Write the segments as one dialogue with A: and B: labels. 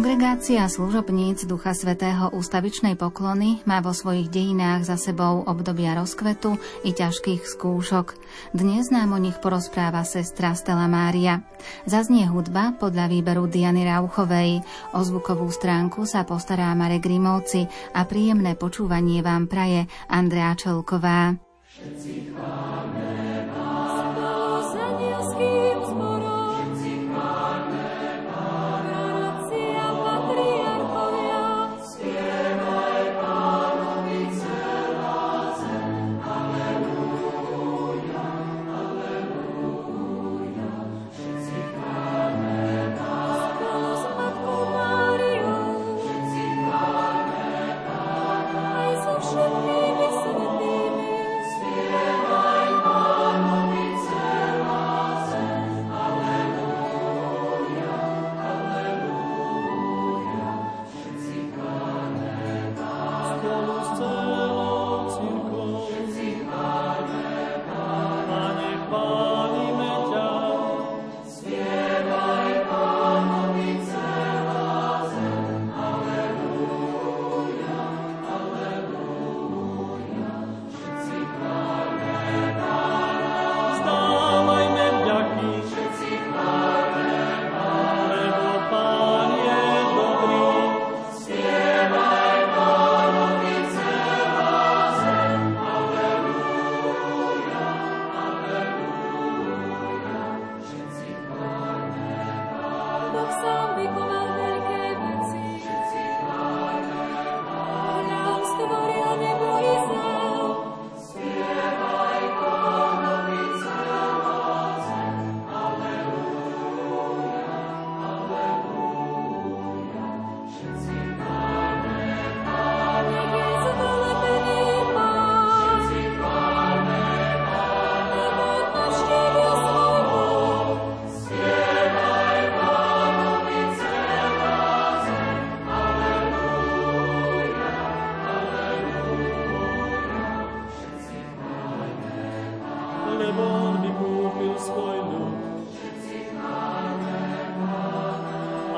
A: Kongregácia služobníc Ducha Svetého ústavičnej poklony má vo svojich dejinách za sebou obdobia rozkvetu i ťažkých skúšok. Dnes nám o nich porozpráva sestra Stella Mária. Zaznie hudba podľa výberu Diany Rauchovej. O zvukovú stránku sa postará Marek Grimovci a príjemné počúvanie vám praje Andrea Čelková. Bor mi kupił swój.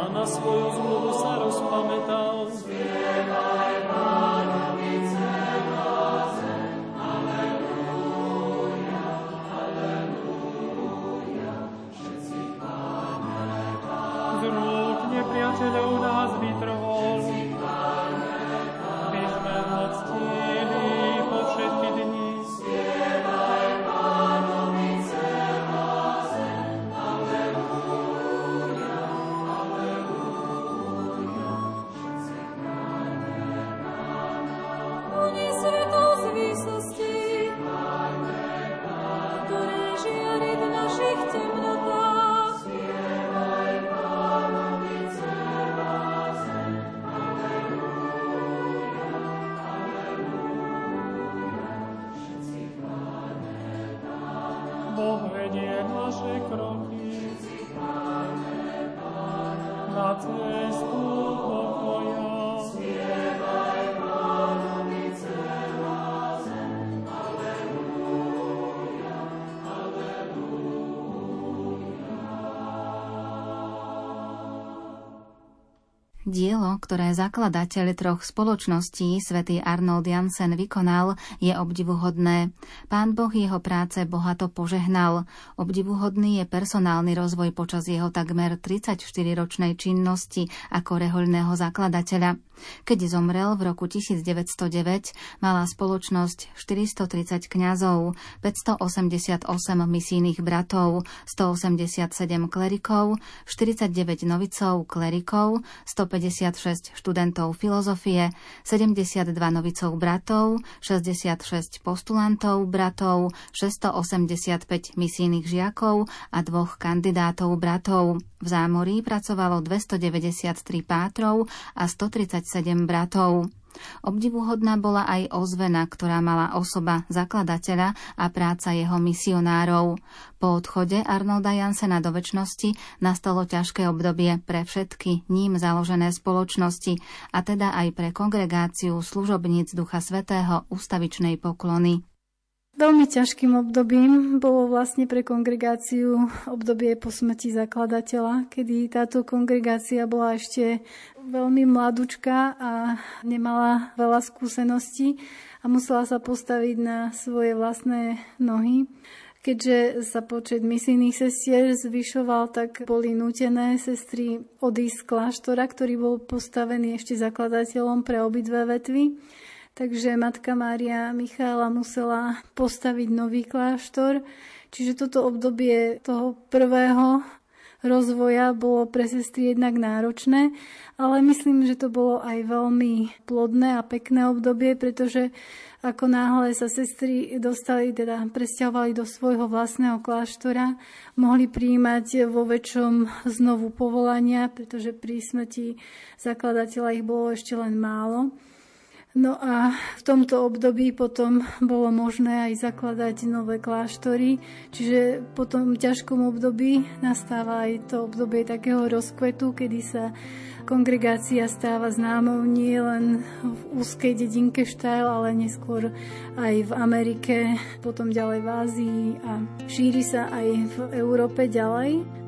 A: A na swoją zmowę Dielo, ktoré zakladateľ troch spoločností, svätý Arnold Jansen, vykonal, je obdivuhodné. Pán Boh jeho práce bohato požehnal. Obdivuhodný je personálny rozvoj počas jeho takmer 34-ročnej činnosti ako rehoľného zakladateľa. Keď zomrel v roku 1909, mala spoločnosť 430 kňazov, 588 misijných bratov, 187 klerikov, 49 novicov klerikov, 156 študentov filozofie, 72 novicov bratov, 66 postulantov bratov, 685 misijných žiakov a dvoch kandidátov bratov. V zámorí pracovalo 293 pátrov a 137 bratov. Obdivuhodná bola aj ozvena, ktorá mala osoba zakladateľa a práca jeho misionárov. Po odchode Arnolda Jansena do väčšnosti nastalo ťažké obdobie pre všetky ním založené spoločnosti, a teda aj pre kongregáciu služobníc Ducha Svetého ustavičnej poklony.
B: Veľmi ťažkým obdobím bolo vlastne pre kongregáciu obdobie po smrti zakladateľa, kedy táto kongregácia bola ešte veľmi mladúčka a nemala veľa skúseností a musela sa postaviť na svoje vlastné nohy. Keďže sa počet misijných sestier zvyšoval, tak boli nútené sestry odísť z kláštora, ktorý bol postavený ešte zakladateľom pre obidve vetvy Takže matka Mária Michála musela postaviť nový kláštor. Čiže toto obdobie toho prvého rozvoja bolo pre sestry jednak náročné, ale myslím, že to bolo aj veľmi plodné a pekné obdobie, pretože ako náhle sa sestry dostali, teda presťahovali do svojho vlastného kláštora, mohli príjmať vo väčšom znovu povolania, pretože pri smrti zakladateľa ich bolo ešte len málo. No a v tomto období potom bolo možné aj zakladať nové kláštory, čiže po tom ťažkom období nastáva aj to obdobie takého rozkvetu, kedy sa kongregácia stáva známou nie len v úzkej dedinke Štajl, ale neskôr aj v Amerike, potom ďalej v Ázii a šíri sa aj v Európe ďalej.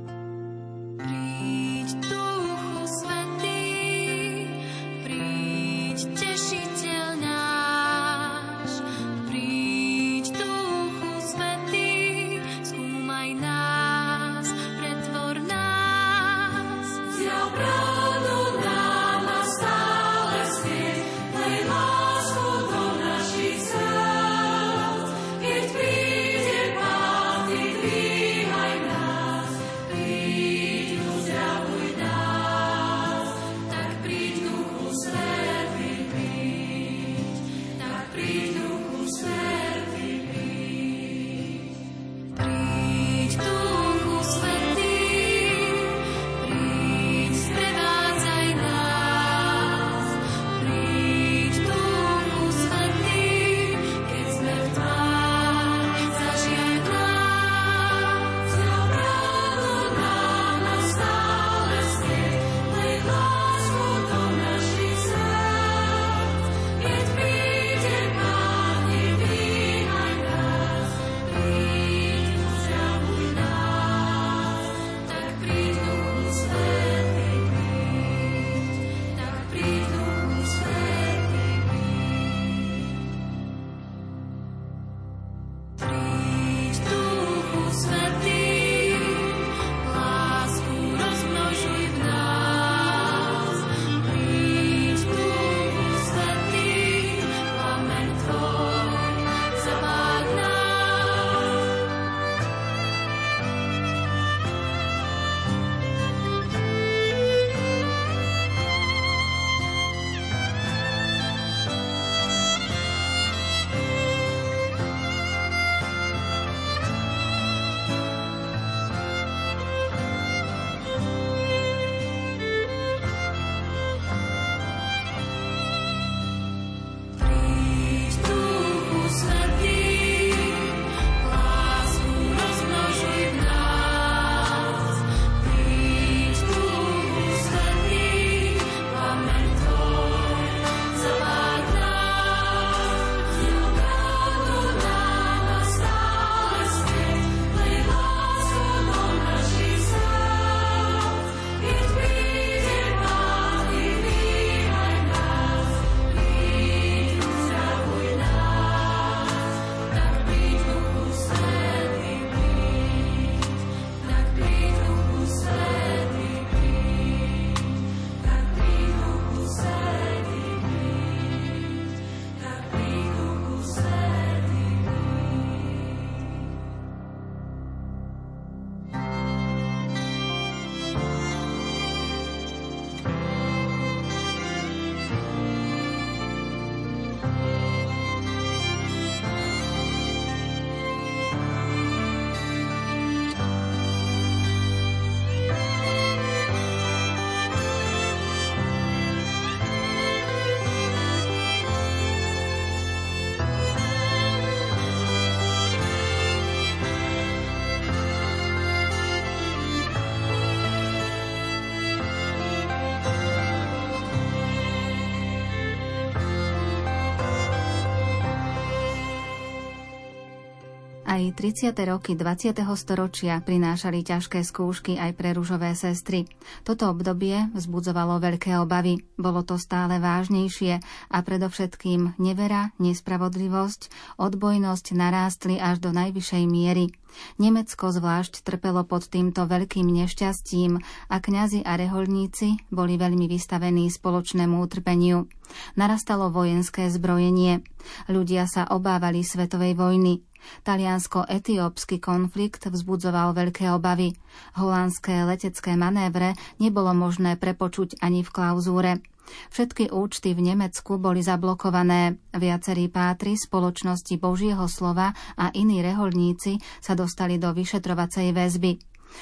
A: Aj 30. roky 20. storočia prinášali ťažké skúšky aj pre ružové sestry. Toto obdobie vzbudzovalo veľké obavy. Bolo to stále vážnejšie a predovšetkým nevera, nespravodlivosť, odbojnosť narástli až do najvyššej miery. Nemecko zvlášť trpelo pod týmto veľkým nešťastím a kňazi a reholníci boli veľmi vystavení spoločnému utrpeniu. Narastalo vojenské zbrojenie. Ľudia sa obávali svetovej vojny. Taliansko-etiópsky konflikt vzbudzoval veľké obavy. Holandské letecké manévre nebolo možné prepočuť ani v klauzúre. Všetky účty v Nemecku boli zablokované. Viacerí pátri spoločnosti Božieho slova a iní reholníci sa dostali do vyšetrovacej väzby.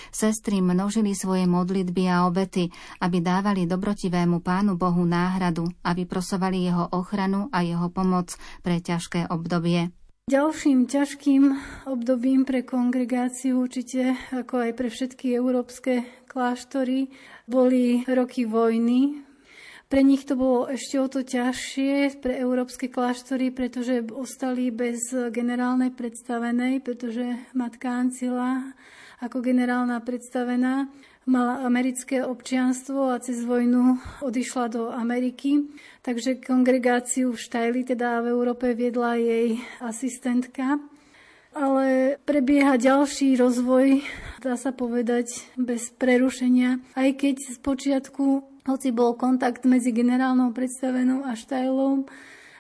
A: Sestry množili svoje modlitby a obety, aby dávali dobrotivému Pánu Bohu náhradu a vyprosovali jeho ochranu a jeho pomoc pre ťažké obdobie.
B: Ďalším ťažkým obdobím pre kongregáciu, určite ako aj pre všetky európske kláštory, boli roky vojny. Pre nich to bolo ešte o to ťažšie, pre európske kláštory, pretože ostali bez generálnej predstavenej, pretože matka Ancila ako generálna predstavená mala americké občianstvo a cez vojnu odišla do Ameriky. Takže kongregáciu v Štajli, teda v Európe, viedla jej asistentka. Ale prebieha ďalší rozvoj, dá sa povedať, bez prerušenia. Aj keď z počiatku, hoci bol kontakt medzi generálnou predstavenou a Štajlom,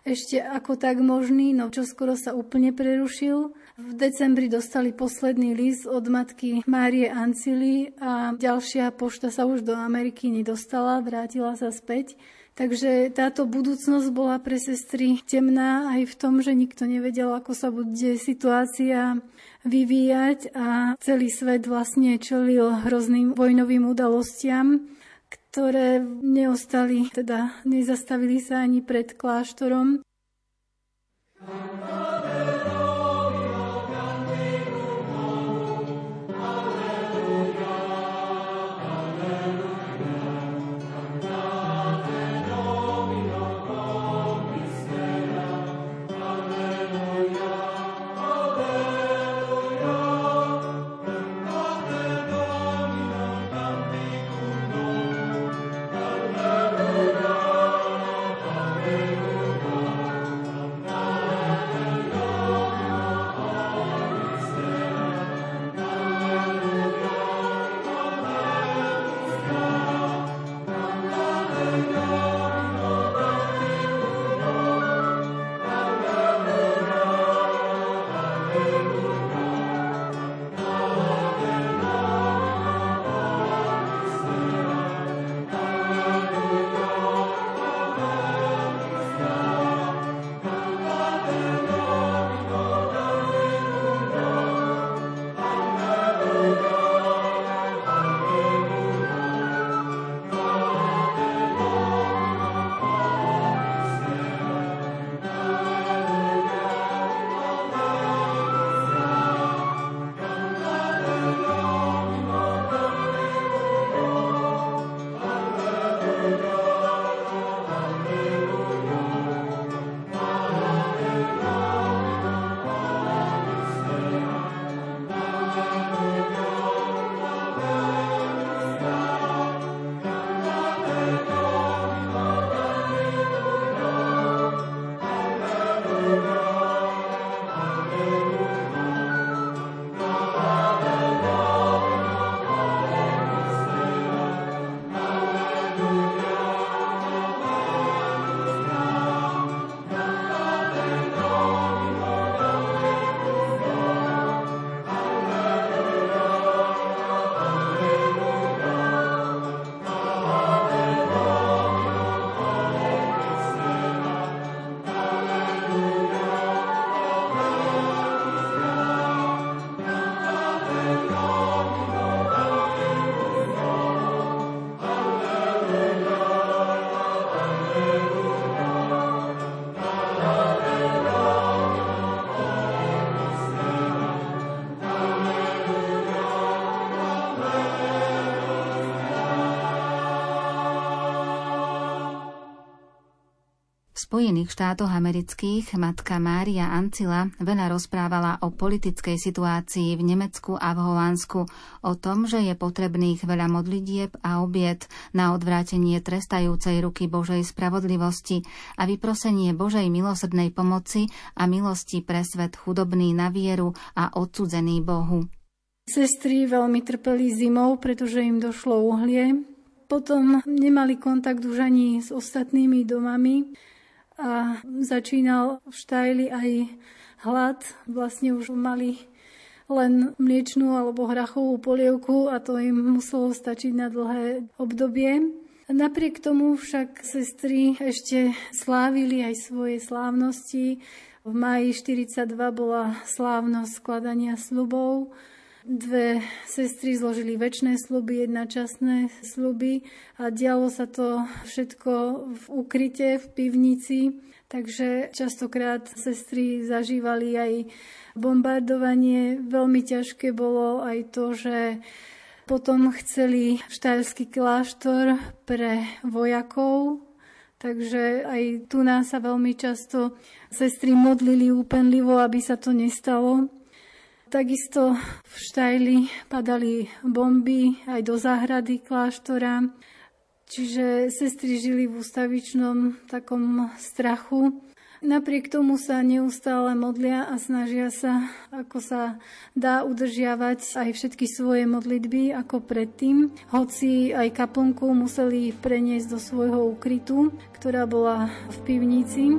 B: ešte ako tak možný, no skoro sa úplne prerušil. V decembri dostali posledný list od matky Márie Ancily a ďalšia pošta sa už do Ameriky nedostala, vrátila sa späť. Takže táto budúcnosť bola pre sestry temná aj v tom, že nikto nevedel, ako sa bude situácia vyvíjať a celý svet vlastne čelil hrozným vojnovým udalostiam ktoré neostali, teda nezastavili sa ani pred kláštorom.
A: Spojených štátoch amerických matka Mária Ancila veľa rozprávala o politickej situácii v Nemecku a v Holandsku, o tom, že je potrebných veľa modlitieb a obiet na odvrátenie trestajúcej ruky Božej spravodlivosti a vyprosenie Božej milosrdnej pomoci a milosti pre svet chudobný na vieru a odsudzený Bohu.
B: Sestry veľmi trpeli zimou, pretože im došlo uhlie. Potom nemali kontakt už ani s ostatnými domami a začínal v štajli aj hlad. Vlastne už mali len mliečnú alebo hrachovú polievku a to im muselo stačiť na dlhé obdobie. Napriek tomu však sestry ešte slávili aj svoje slávnosti. V máji 42 bola slávnosť skladania slubov. Dve sestry zložili väčšie sluby, jedna časné sluby a dialo sa to všetko v ukryte, v pivnici. Takže častokrát sestry zažívali aj bombardovanie. Veľmi ťažké bolo aj to, že potom chceli štajlský kláštor pre vojakov, takže aj tu nás sa veľmi často sestry modlili úpenlivo, aby sa to nestalo. Takisto v Štajli padali bomby aj do záhrady kláštora, čiže sestry žili v ústavičnom takom strachu. Napriek tomu sa neustále modlia a snažia sa, ako sa dá udržiavať aj všetky svoje modlitby ako predtým, hoci aj kaplnku museli preniesť do svojho ukrytu, ktorá bola v pivnici.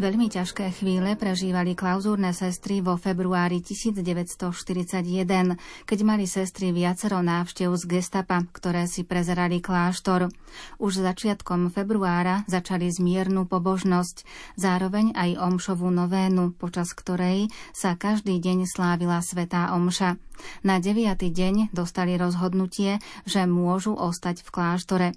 A: Veľmi ťažké chvíle prežívali klauzúrne sestry vo februári 1941, keď mali sestry viacero návštev z gestapa, ktoré si prezerali kláštor. Už začiatkom februára začali zmiernu pobožnosť, zároveň aj omšovú novénu, počas ktorej sa každý deň slávila svetá omša. Na deviatý deň dostali rozhodnutie, že môžu ostať v kláštore.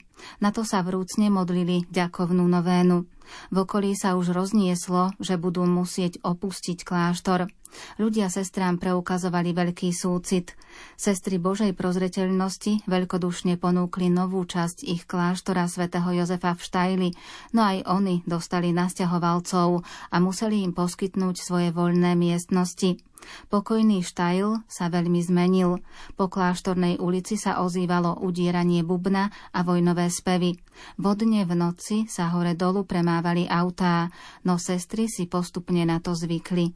A: Na to sa vrúcne modlili ďakovnú novénu. V okolí sa už roznieslo, že budú musieť opustiť kláštor. Ľudia sestrám preukazovali veľký súcit. Sestry Božej prozreteľnosti veľkodušne ponúkli novú časť ich kláštora svätého Jozefa v Štajli, no aj oni dostali nasťahovalcov a museli im poskytnúť svoje voľné miestnosti. Pokojný štajl sa veľmi zmenil. Po kláštornej ulici sa ozývalo udieranie bubna a vojnové spevy. Vodne v noci sa hore dolu premávali autá, no sestry si postupne na to zvykli.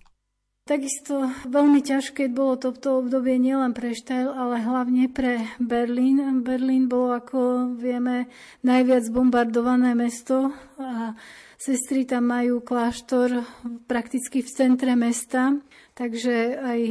B: Takisto veľmi ťažké bolo toto obdobie nielen pre Štajl, ale hlavne pre Berlín. Berlín bolo, ako vieme, najviac bombardované mesto a sestry tam majú kláštor prakticky v centre mesta Takže aj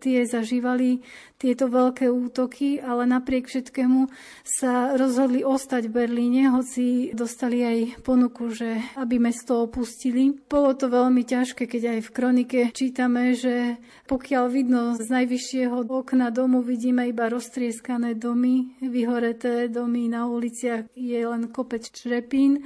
B: tie zažívali tieto veľké útoky, ale napriek všetkému sa rozhodli ostať v Berlíne, hoci dostali aj ponuku, že aby mesto opustili. Bolo to veľmi ťažké, keď aj v kronike čítame, že pokiaľ vidno z najvyššieho okna domu vidíme iba roztrieskané domy, vyhoreté domy na uliciach, je len kopec črepín,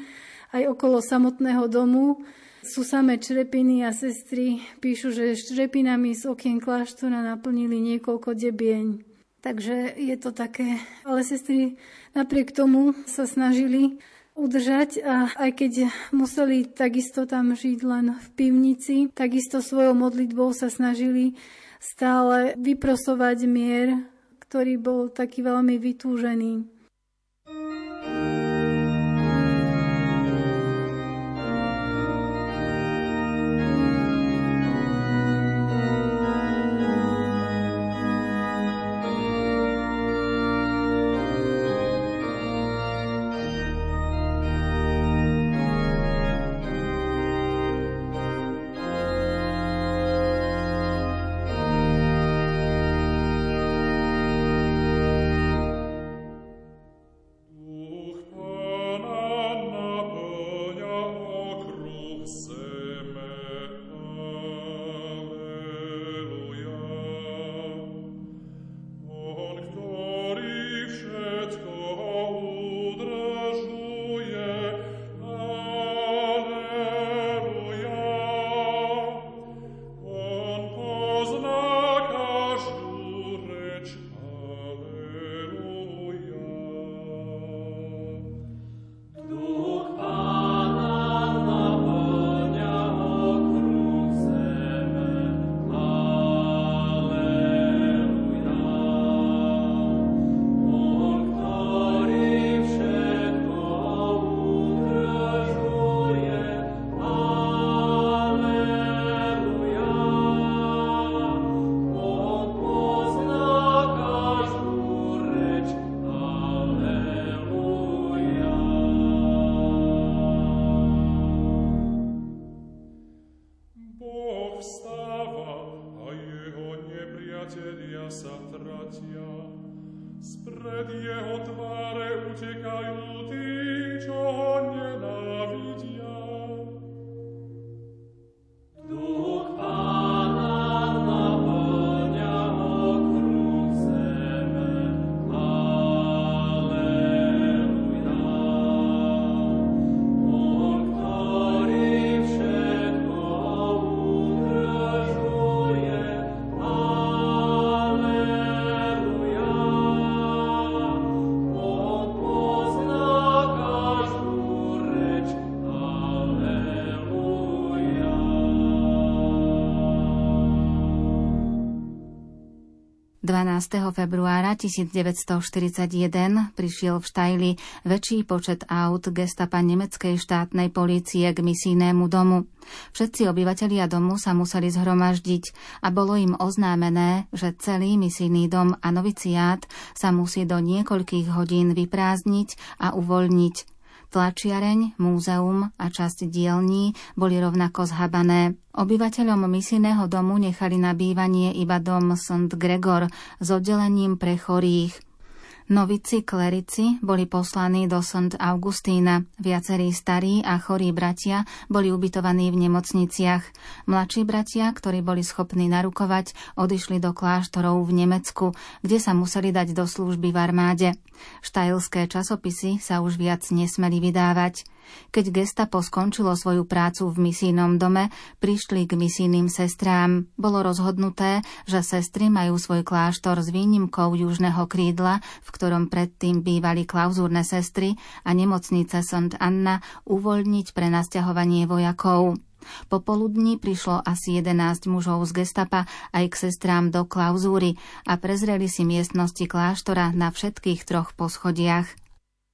B: aj okolo samotného domu sú samé črepiny a sestry píšu, že črepinami z okien kláštora naplnili niekoľko debieň. Takže je to také, ale sestry napriek tomu sa snažili udržať a aj keď museli takisto tam žiť len v pivnici, takisto svojou modlitbou sa snažili stále vyprosovať mier, ktorý bol taký veľmi vytúžený. Mama. 12. februára 1941 prišiel v Štajli väčší počet aut gestapa nemeckej štátnej polície k misijnému domu. Všetci obyvatelia domu sa museli zhromaždiť a bolo im oznámené, že celý misijný dom a noviciát sa musí do niekoľkých hodín vyprázdniť a uvoľniť Tlačiareň, múzeum a časť dielní boli rovnako zhabané. Obyvateľom misijného domu nechali na bývanie iba dom St. Gregor s oddelením pre chorých – Novici klerici boli poslaní do St. Augustína. Viacerí starí a chorí bratia boli ubytovaní v nemocniciach. Mladší bratia, ktorí boli schopní narukovať, odišli do kláštorov v Nemecku, kde sa museli dať do služby v armáde. Štajlské časopisy sa už viac nesmeli vydávať.
A: Keď gestapo skončilo svoju prácu v misijnom dome, prišli k misijným sestrám. Bolo rozhodnuté, že sestry majú svoj kláštor s výnimkou južného krídla, v ktorom predtým bývali klauzúrne sestry a nemocnice St. Anna uvoľniť pre nasťahovanie vojakov. Popoludní prišlo asi 11 mužov z gestapa aj k sestrám do klauzúry a prezreli si miestnosti kláštora na všetkých troch poschodiach.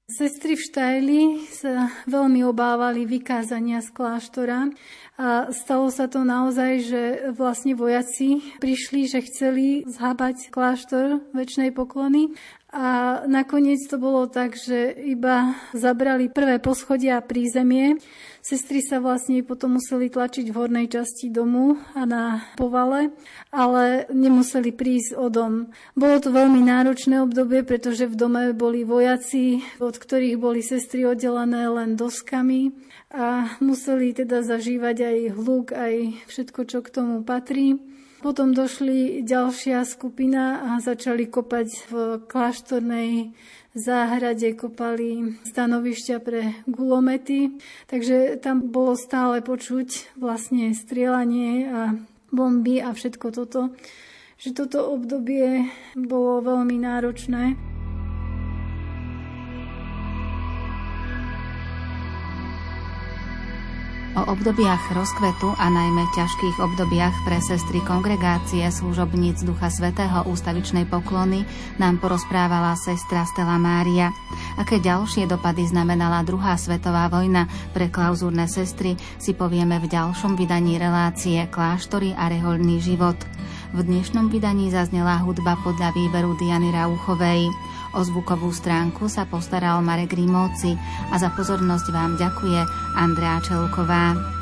B: Sestry v Štajli sa veľmi obávali vykázania z kláštora a stalo sa to naozaj, že vlastne vojaci prišli, že chceli zhábať kláštor väčšnej poklony a nakoniec to bolo tak, že iba zabrali prvé poschodia a prízemie. Sestry sa vlastne potom museli tlačiť v hornej časti domu a na povale, ale nemuseli prísť o dom. Bolo to veľmi náročné obdobie, pretože v dome boli vojaci, od ktorých boli sestry oddelené len doskami a museli teda zažívať aj hluk, aj všetko, čo k tomu patrí. Potom došli ďalšia skupina a začali kopať v kláštornej záhrade, kopali stanovišťa pre gulomety, takže tam bolo stále počuť vlastne strieľanie a bomby a všetko toto. Že toto obdobie bolo veľmi náročné.
A: O obdobiach rozkvetu a najmä ťažkých obdobiach pre sestry kongregácie služobníc Ducha Svetého ústavičnej poklony nám porozprávala sestra Stella Mária. Aké ďalšie dopady znamenala druhá svetová vojna pre klauzúrne sestry si povieme v ďalšom vydaní relácie Kláštory a rehoľný život. V dnešnom vydaní zaznela hudba podľa výberu Diany Rauchovej. O zvukovú stránku sa postaral Marek Rimóci a za pozornosť vám ďakuje Andrea Čelková.